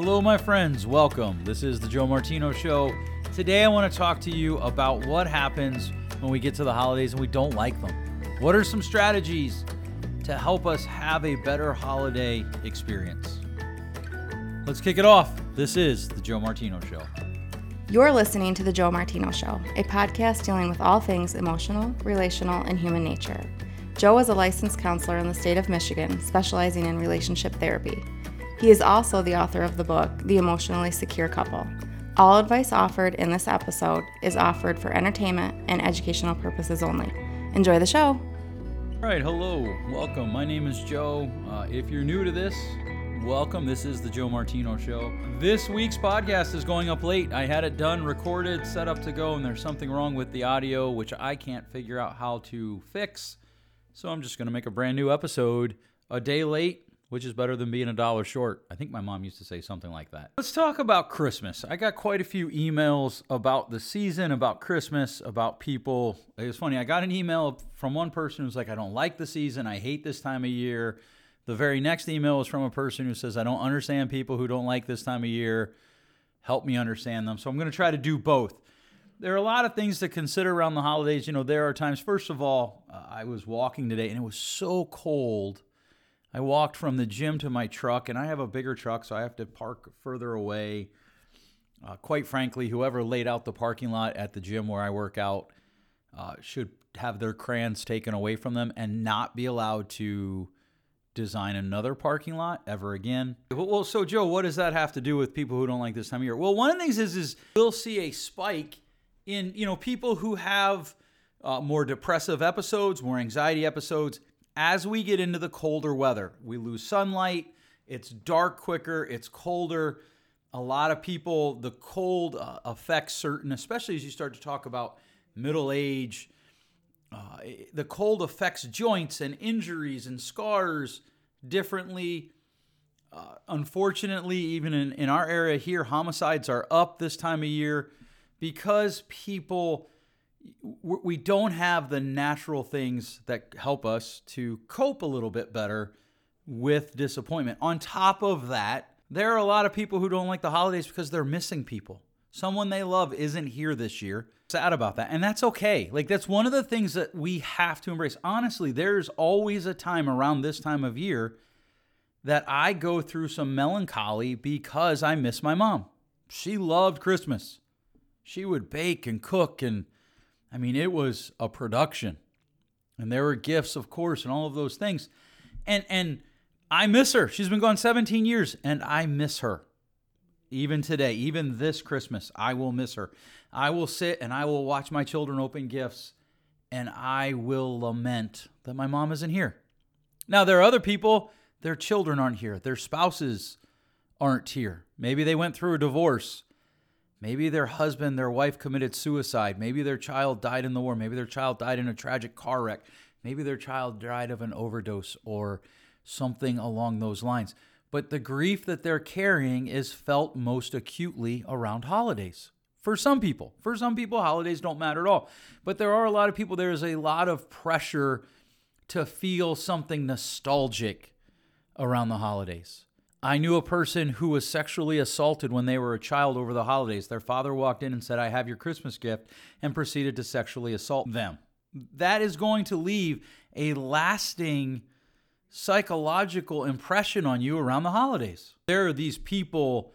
Hello, my friends. Welcome. This is the Joe Martino Show. Today, I want to talk to you about what happens when we get to the holidays and we don't like them. What are some strategies to help us have a better holiday experience? Let's kick it off. This is the Joe Martino Show. You're listening to The Joe Martino Show, a podcast dealing with all things emotional, relational, and human nature. Joe is a licensed counselor in the state of Michigan, specializing in relationship therapy. He is also the author of the book, The Emotionally Secure Couple. All advice offered in this episode is offered for entertainment and educational purposes only. Enjoy the show. All right, hello, welcome. My name is Joe. Uh, if you're new to this, welcome. This is the Joe Martino Show. This week's podcast is going up late. I had it done, recorded, set up to go, and there's something wrong with the audio, which I can't figure out how to fix. So I'm just going to make a brand new episode a day late, which is better than being a dollar short. I think my mom used to say something like that. Let's talk about Christmas. I got quite a few emails about the season, about Christmas, about people. It was funny. I got an email from one person who's like, I don't like the season. I hate this time of year. The very next email was from a person who says, I don't understand people who don't like this time of year. Help me understand them. So I'm going to try to do both there are a lot of things to consider around the holidays. You know, there are times, first of all, uh, I was walking today and it was so cold. I walked from the gym to my truck, and I have a bigger truck, so I have to park further away. Uh, quite frankly, whoever laid out the parking lot at the gym where I work out uh, should have their crayons taken away from them and not be allowed to design another parking lot ever again. Well, so Joe, what does that have to do with people who don't like this time of year? Well, one of the things is is we'll see a spike in you know people who have uh, more depressive episodes, more anxiety episodes. As we get into the colder weather, we lose sunlight. It's dark quicker. It's colder. A lot of people, the cold uh, affects certain, especially as you start to talk about middle age. Uh, the cold affects joints and injuries and scars differently. Uh, unfortunately, even in, in our area here, homicides are up this time of year because people we don't have the natural things that help us to cope a little bit better with disappointment. On top of that, there are a lot of people who don't like the holidays because they're missing people. Someone they love isn't here this year. Sad about that. And that's okay. Like, that's one of the things that we have to embrace. Honestly, there's always a time around this time of year that I go through some melancholy because I miss my mom. She loved Christmas she would bake and cook and I mean it was a production. And there were gifts, of course, and all of those things. And and I miss her. She's been gone 17 years and I miss her. Even today, even this Christmas, I will miss her. I will sit and I will watch my children open gifts and I will lament that my mom isn't here. Now, there are other people, their children aren't here, their spouses aren't here. Maybe they went through a divorce Maybe their husband, their wife committed suicide. Maybe their child died in the war. Maybe their child died in a tragic car wreck. Maybe their child died of an overdose or something along those lines. But the grief that they're carrying is felt most acutely around holidays. For some people, for some people, holidays don't matter at all. But there are a lot of people, there is a lot of pressure to feel something nostalgic around the holidays. I knew a person who was sexually assaulted when they were a child over the holidays. Their father walked in and said, I have your Christmas gift, and proceeded to sexually assault them. That is going to leave a lasting psychological impression on you around the holidays. There are these people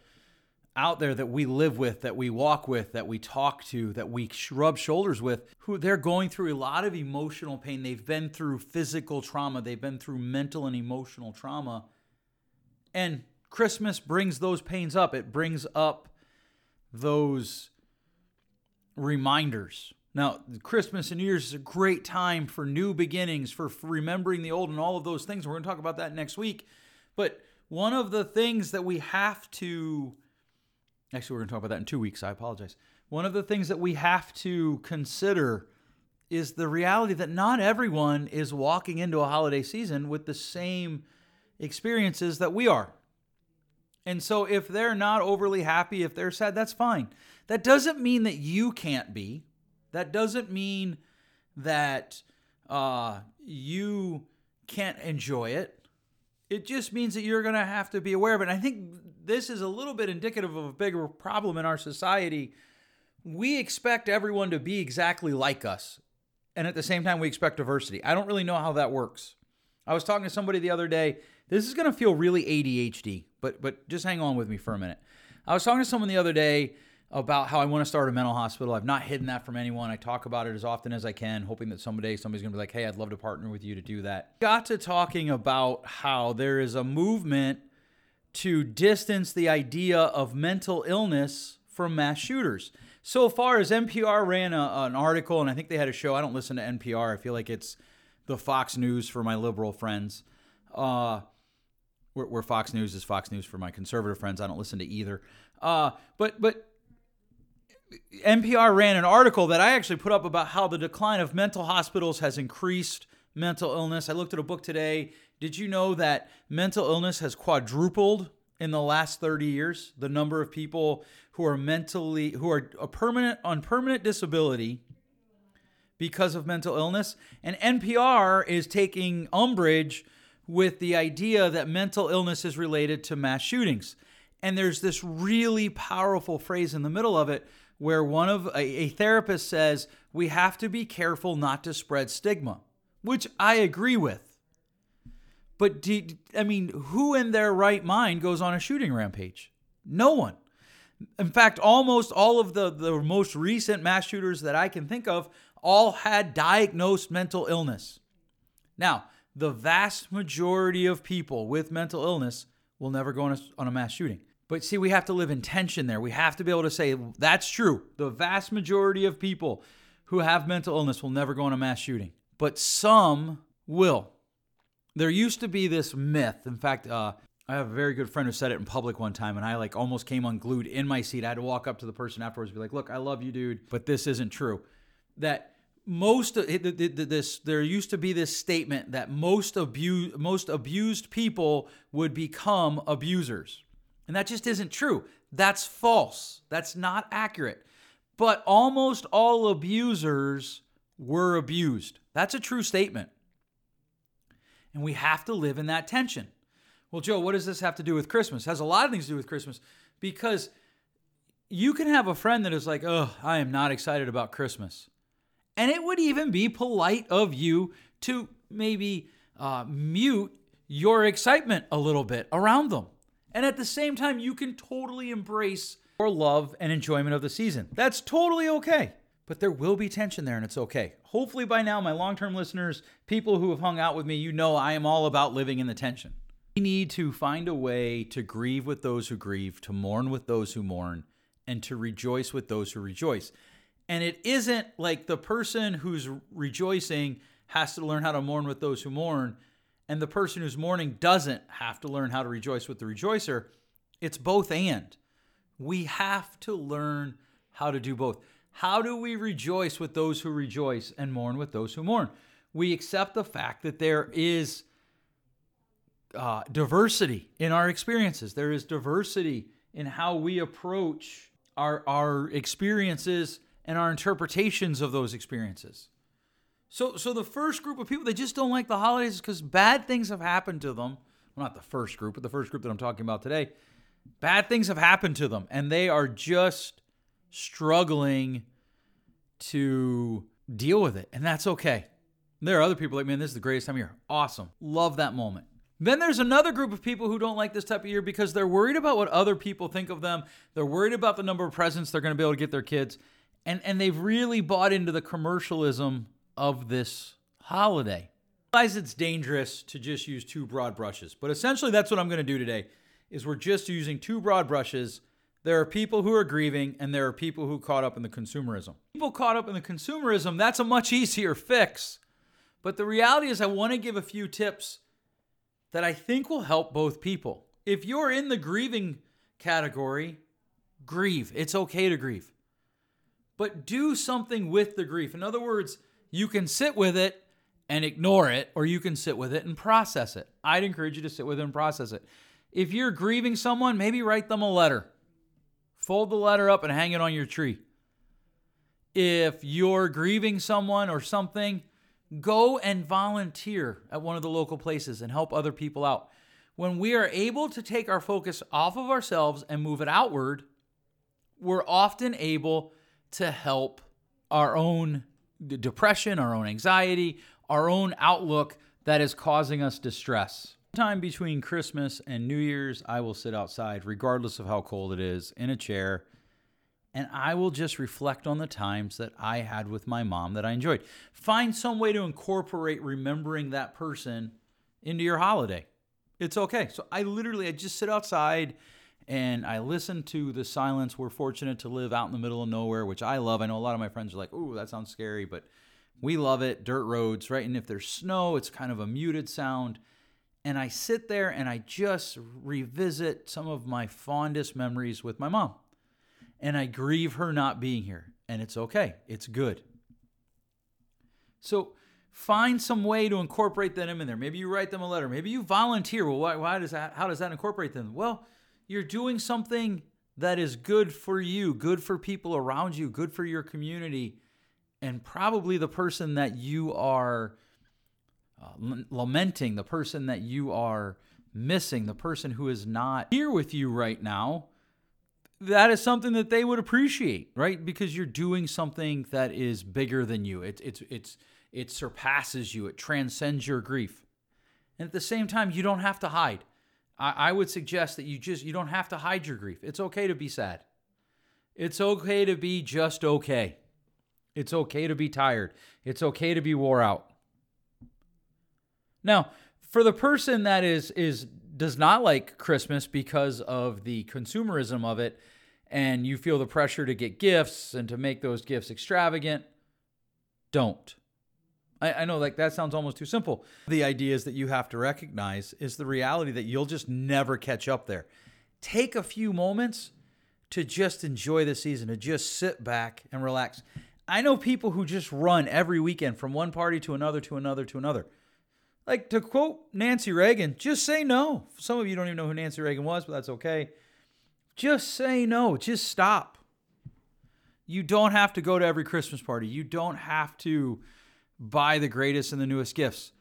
out there that we live with, that we walk with, that we talk to, that we rub shoulders with, who they're going through a lot of emotional pain. They've been through physical trauma, they've been through mental and emotional trauma and Christmas brings those pains up. It brings up those reminders. Now, Christmas and New Year's is a great time for new beginnings, for, remembering the old and all of those things. We're going to talk about that next week. But one of the things that we have to actually, we're going to talk about that in two weeks. I apologize. One of the things that we have to consider is the reality that not everyone is walking into a holiday season with the same experiences that we are. And so if they're not overly happy, if they're sad, that's fine. That doesn't mean that you can't be. That doesn't mean that uh, you can't enjoy it. It just means that you're going to have to be aware of it. And I think this is a little bit indicative of a bigger problem in our society. We expect everyone to be exactly like us. And at the same time, we expect diversity. I don't really know how that works. I was talking to somebody the other day. This is going to feel really ADHD, but but just hang on with me for a minute. I was talking to someone the other day about how I want to start a mental hospital. I've not hidden that from anyone. I talk about it as often as I can, hoping that someday somebody's going to be like, hey, I'd love to partner with you to do that. Got to talking about how there is a movement to distance the idea of mental illness from mass shooters. So far as NPR ran a, an article, and I think they had a show. I don't listen to NPR. I feel like it's the Fox News for my liberal friends. Uh, where, where Fox News is Fox News for my conservative friends. I don't listen to either. Uh, but but NPR ran an article that I actually put up about how the decline of mental hospitals has increased mental illness. I looked at a book today. Did you know that mental illness has quadrupled in the last 30 years? The number of people who are mentally who are a permanent on permanent disability because of mental illness, and NPR is taking umbrage with the idea that mental illness is related to mass shootings. And there's this really powerful phrase in the middle of it where one of a, a therapist says we have to be careful not to spread stigma, which I agree with. But do, I mean, who in their right mind goes on a shooting rampage? No one. In fact, almost all of the, the most recent mass shooters that I can think of all had diagnosed mental illness. Now, the vast majority of people with mental illness will never go on a, on a mass shooting. But see, we have to live in tension there. We have to be able to say that's true. The vast majority of people who have mental illness will never go on a mass shooting, but some will. There used to be this myth. In fact, uh, I have a very good friend who said it in public one time, and I like almost came unglued in my seat. I had to walk up to the person afterwards and be like, "Look, I love you, dude, but this isn't true." That most of this there used to be this statement that most abuse most abused people would become abusers and that just isn't true. That's false. That's not accurate. But almost all abusers were abused. That's a true statement. And we have to live in that tension. Well, Joe, what does this have to do with Christmas? It has a lot of things to do with Christmas because you can have a friend that is like, oh, I am not excited about Christmas. And it would even be polite of you to maybe uh, mute your excitement a little bit around them. And at the same time, you can totally embrace your love and enjoyment of the season. That's totally okay. But there will be tension there, and it's okay. Hopefully, by now, my long term listeners, people who have hung out with me, you know I am all about living in the tension. We need to find a way to grieve with those who grieve, to mourn with those who mourn, and to rejoice with those who rejoice. And it isn't like the person who's rejoicing has to learn how to mourn with those who mourn and the person who's mourning doesn't have to learn how to rejoice with the rejoicer. It's both and. We have to learn how to do both. How do we rejoice with those who rejoice and mourn with those who mourn? We accept the fact that there is uh, diversity in our experiences. There is diversity in how we approach our, our experiences and our interpretations of those experiences. So, so the first group of people they just don't like the holidays because bad things have happened to them. Well, not the first group, but the first group that I'm talking about today. Bad things have happened to them, and they are just struggling to deal with it, and that's okay. There are other people like, man, this is the greatest time of year. Awesome. Love that moment. Then there's another group of people who don't like this type of year because they're worried about what other people think of them. They're worried about the number of presents they're going to be able to get their kids. And, and they've really bought into the commercialism of this holiday. Realize it's dangerous to just use two broad brushes, but essentially that's what I'm going to do today is we're just using two broad brushes. There are people who are grieving and there are people who caught up in the consumerism. People caught up in the consumerism, that's a much easier fix. But the reality is I want to give a few tips that I think will help both people. If you're in the grieving category, grieve. It's okay to grieve. But do something with the grief. In other words, you can sit with it and ignore it, or you can sit with it and process it. I'd encourage you to sit with it and process it. If you're grieving someone, maybe write them a letter. Fold the letter up and hang it on your tree. If you're grieving someone or something, go and volunteer at one of the local places and help other people out. when we are able to take our focus off of ourselves and move it outward, we're often able to help our own depression, our own anxiety, our own outlook that is causing us distress. Time between Christmas and New Year's, I will sit outside, regardless of how cold it is, in a chair, and I will just reflect on the times that I had with my mom that I enjoyed. Find some way to incorporate remembering that person into your holiday. It's okay. So I literally I just sit outside and I listen to the silence. We're fortunate to live out in the middle of nowhere, which I love. I know a lot of my friends are like, "Ooh, that sounds scary," but we love it. Dirt roads, right? And if there's snow, it's kind of a muted sound. And I sit there and I just revisit some of my fondest memories with my mom. And I grieve her not being here. And it's okay. It's good. So find some way to incorporate them in there. Maybe you write them a letter. Maybe you volunteer. Well, why, why does that? How does that incorporate them? Well, you're doing something that is good for you, good for people around you, good for your community, and probably the person that you are uh, lamenting, the person that you are missing, the person who is not here with you right now. That is something that they would appreciate, right? Because you're doing something that is bigger than you. It, it's it's it surpasses you. It transcends your grief, and at the same time, you don't have to hide. I, I would suggest that you just you don't have to hide your grief. It's okay to be sad. It's okay to be just okay. It's okay to be tired. It's okay to be wore out. Now, for the person that is is does not like Christmas because of the consumerism of it and you feel the pressure to get gifts and to make those gifts extravagant, don't. I, I know like that sounds almost too simple. The idea is that you have to recognize is the reality that you'll just never catch up there. Take a few moments to just enjoy the season, to just sit back and relax. I know people who just run every weekend from one party to another to another to another. Like to quote Nancy Reagan, just say no. Some of you don't even know who Nancy Reagan was, but that's okay. Just say no. Just stop. You don't have to go to every Christmas party. You don't have to buy the greatest and the newest gifts.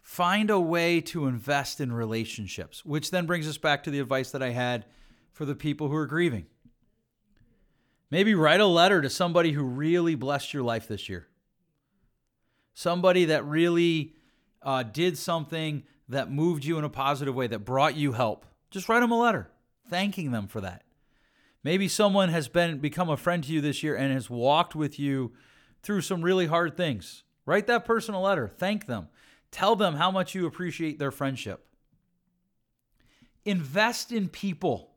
Find a way to invest in relationships, which then brings us back to the advice that I had for the people who are grieving. Maybe write a letter to somebody who really blessed your life this year. Somebody that really uh, did something that moved you in a positive way, that brought you help. Just write them a letter thanking them for that. Maybe someone has been become a friend to you this year and has walked with you through some really hard things. Write that person a letter. Thank them. Tell them how much you appreciate their friendship. Invest in people.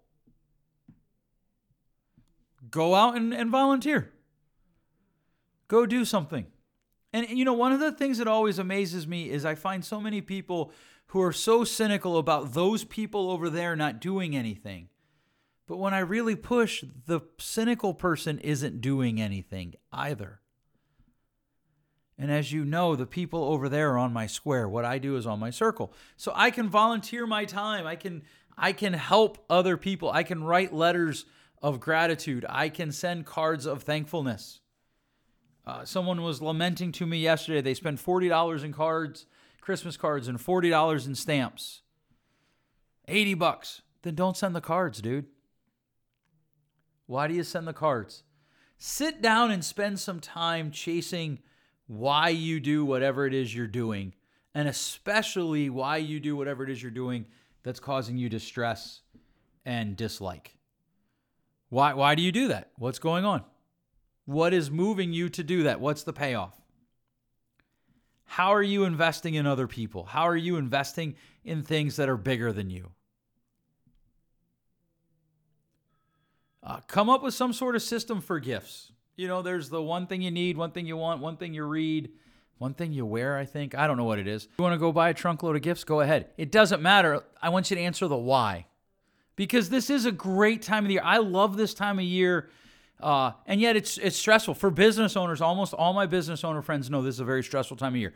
Go out and, and volunteer. Go do something. And you know, one of the things that always amazes me is I find so many people who are so cynical about those people over there not doing anything. But when I really push, the cynical person isn't doing anything either. And as you know, the people over there are on my square. What I do is on my circle. So I can volunteer my time. I can I can help other people. I can write letters of gratitude. I can send cards of thankfulness. Uh, someone was lamenting to me yesterday. They spent forty dollars in cards, Christmas cards, and forty dollars in stamps. Eighty bucks. Then don't send the cards, dude. Why do you send the cards? Sit down and spend some time chasing why you do whatever it is you're doing, and especially why you do whatever it is you're doing that's causing you distress and dislike. Why, why do you do that? What's going on? What is moving you to do that? What's the payoff? How are you investing in other people? How are you investing in things that are bigger than you? Uh, come up with some sort of system for gifts you know, there's the one thing you need, one thing you want, one thing you read, one thing you wear, I think. I don't know what it is. You want to go buy a trunk load of gifts? Go ahead. It doesn't matter. I want you to answer the why. Because this is a great time of the year. I love this time of year. Uh, and yet it's it's stressful for business owners. Almost all my business owner friends know this is a very stressful time of year.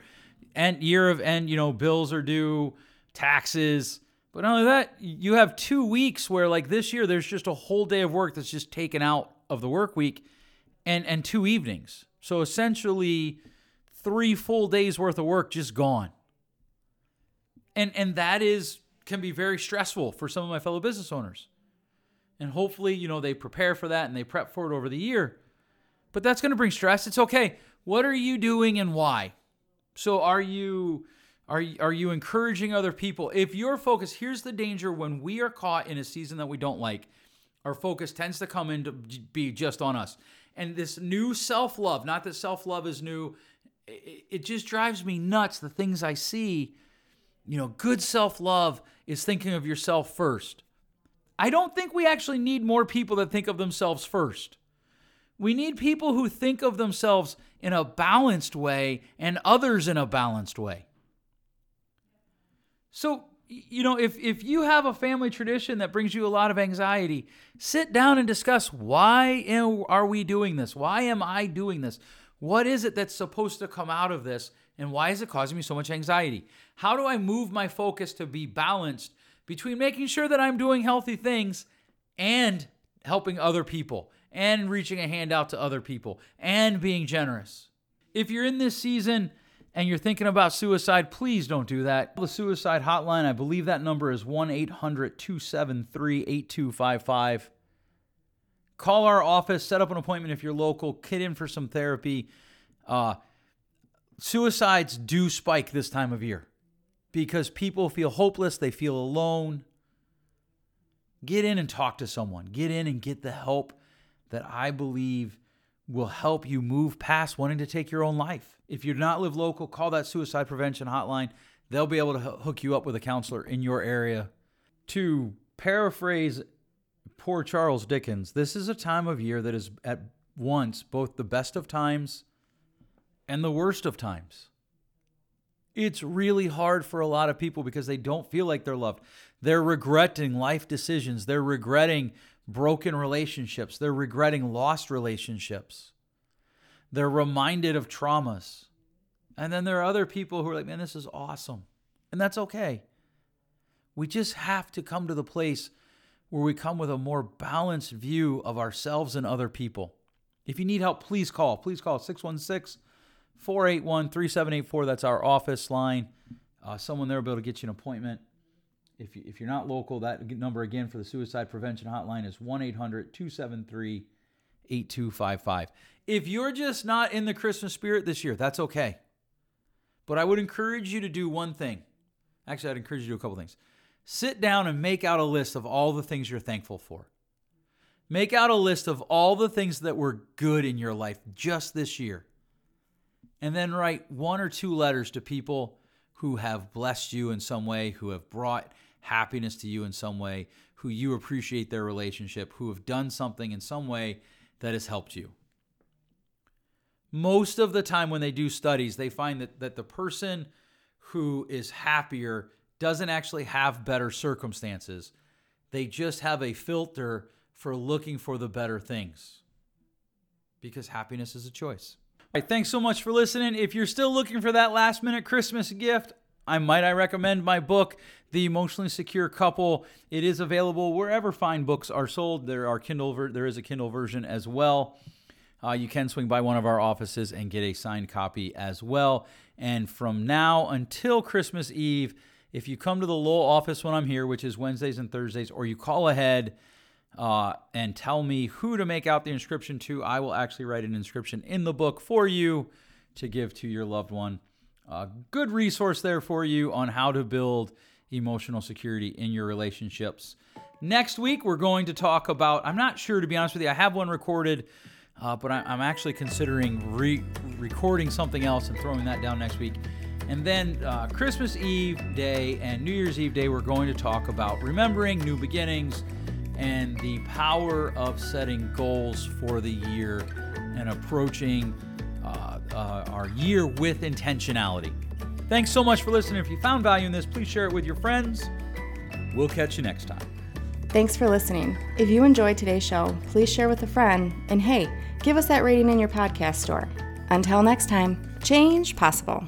And year of end, you know, bills are due, taxes. But not only that, you have two weeks where like this year, there's just a whole day of work that's just taken out of the work week and and two evenings. So essentially three full days worth of work just gone. And and that is can be very stressful for some of my fellow business owners. And hopefully, you know, they prepare for that and they prep for it over the year. But that's going to bring stress. It's okay. What are you doing and why? So are you are are you encouraging other people? If your focus, here's the danger when we are caught in a season that we don't like, our focus tends to come in to be just on us. And this new self-love, not that self-love is new, it just drives me nuts the things I see. You know, good self-love is thinking of yourself first. I don't think we actually need more people that think of themselves first. We need people who think of themselves in a balanced way and others in a balanced way. So, you know, if, if you have a family tradition that brings you a lot of anxiety, sit down and discuss why are we doing this? Why am I doing this? What is it that's supposed to come out of this? And why is it causing me so much anxiety? How do I move my focus to be balanced between making sure that I'm doing healthy things and helping other people and reaching a hand out to other people and being generous? If you're in this season and you're thinking about suicide, please don't do that. The suicide hotline, I believe that number is 1 800 273 8255. Call our office, set up an appointment if you're local, kid in for some therapy. Uh, suicides do spike this time of year because people feel hopeless, they feel alone. Get in and talk to someone. Get in and get the help that I believe will help you move past wanting to take your own life. If you do not live local, call that suicide prevention hotline. They'll be able to hook you up with a counselor in your area. To paraphrase poor Charles Dickens, this is a time of year that is at once both the best of times and the worst of times. It's really hard for a lot of people because they don't feel like they're loved. They're regretting life decisions, they're regretting broken relationships, they're regretting lost relationships. They're reminded of traumas. And then there are other people who are like, man, this is awesome. And that's okay. We just have to come to the place where we come with a more balanced view of ourselves and other people. If you need help, please call. Please call 616 481 3784. That's our office line. Uh, someone there will be able to get you an appointment. If, you, if you're not local, that number again for the suicide prevention hotline is 1 800 273 8255. If you're just not in the Christmas spirit this year, that's okay. But I would encourage you to do one thing. Actually, I'd encourage you to do a couple things. Sit down and make out a list of all the things you're thankful for. Make out a list of all the things that were good in your life just this year. And then write one or two letters to people who have blessed you in some way, who have brought happiness to you in some way, who you appreciate their relationship, who have done something in some way that has helped you. Most of the time, when they do studies, they find that, that the person who is happier doesn't actually have better circumstances. They just have a filter for looking for the better things because happiness is a choice. All right, thanks so much for listening. If you're still looking for that last minute Christmas gift, I might I recommend my book, The Emotionally Secure Couple. It is available wherever fine books are sold. There are Kindle ver- there is a Kindle version as well. Uh, you can swing by one of our offices and get a signed copy as well. And from now until Christmas Eve, if you come to the Lowell office when I'm here, which is Wednesdays and Thursdays, or you call ahead uh, and tell me who to make out the inscription to, I will actually write an inscription in the book for you to give to your loved one. A good resource there for you on how to build emotional security in your relationships. Next week, we're going to talk about, I'm not sure to be honest with you, I have one recorded. Uh, but I, am actually considering re- recording something else and throwing that down next week. And then uh, Christmas Eve day and New Year's Eve day, we're going to talk about remembering new beginnings and the power of setting goals for the year and approaching uh, our year with intentionality. Thanks so much for listening. If you found value in this, please share it with your friends. We'll catch you next time. Thanks for listening. If you enjoyed today's show, please share with a friend. And hey, give us that rating in your podcast store. Until next time, change possible.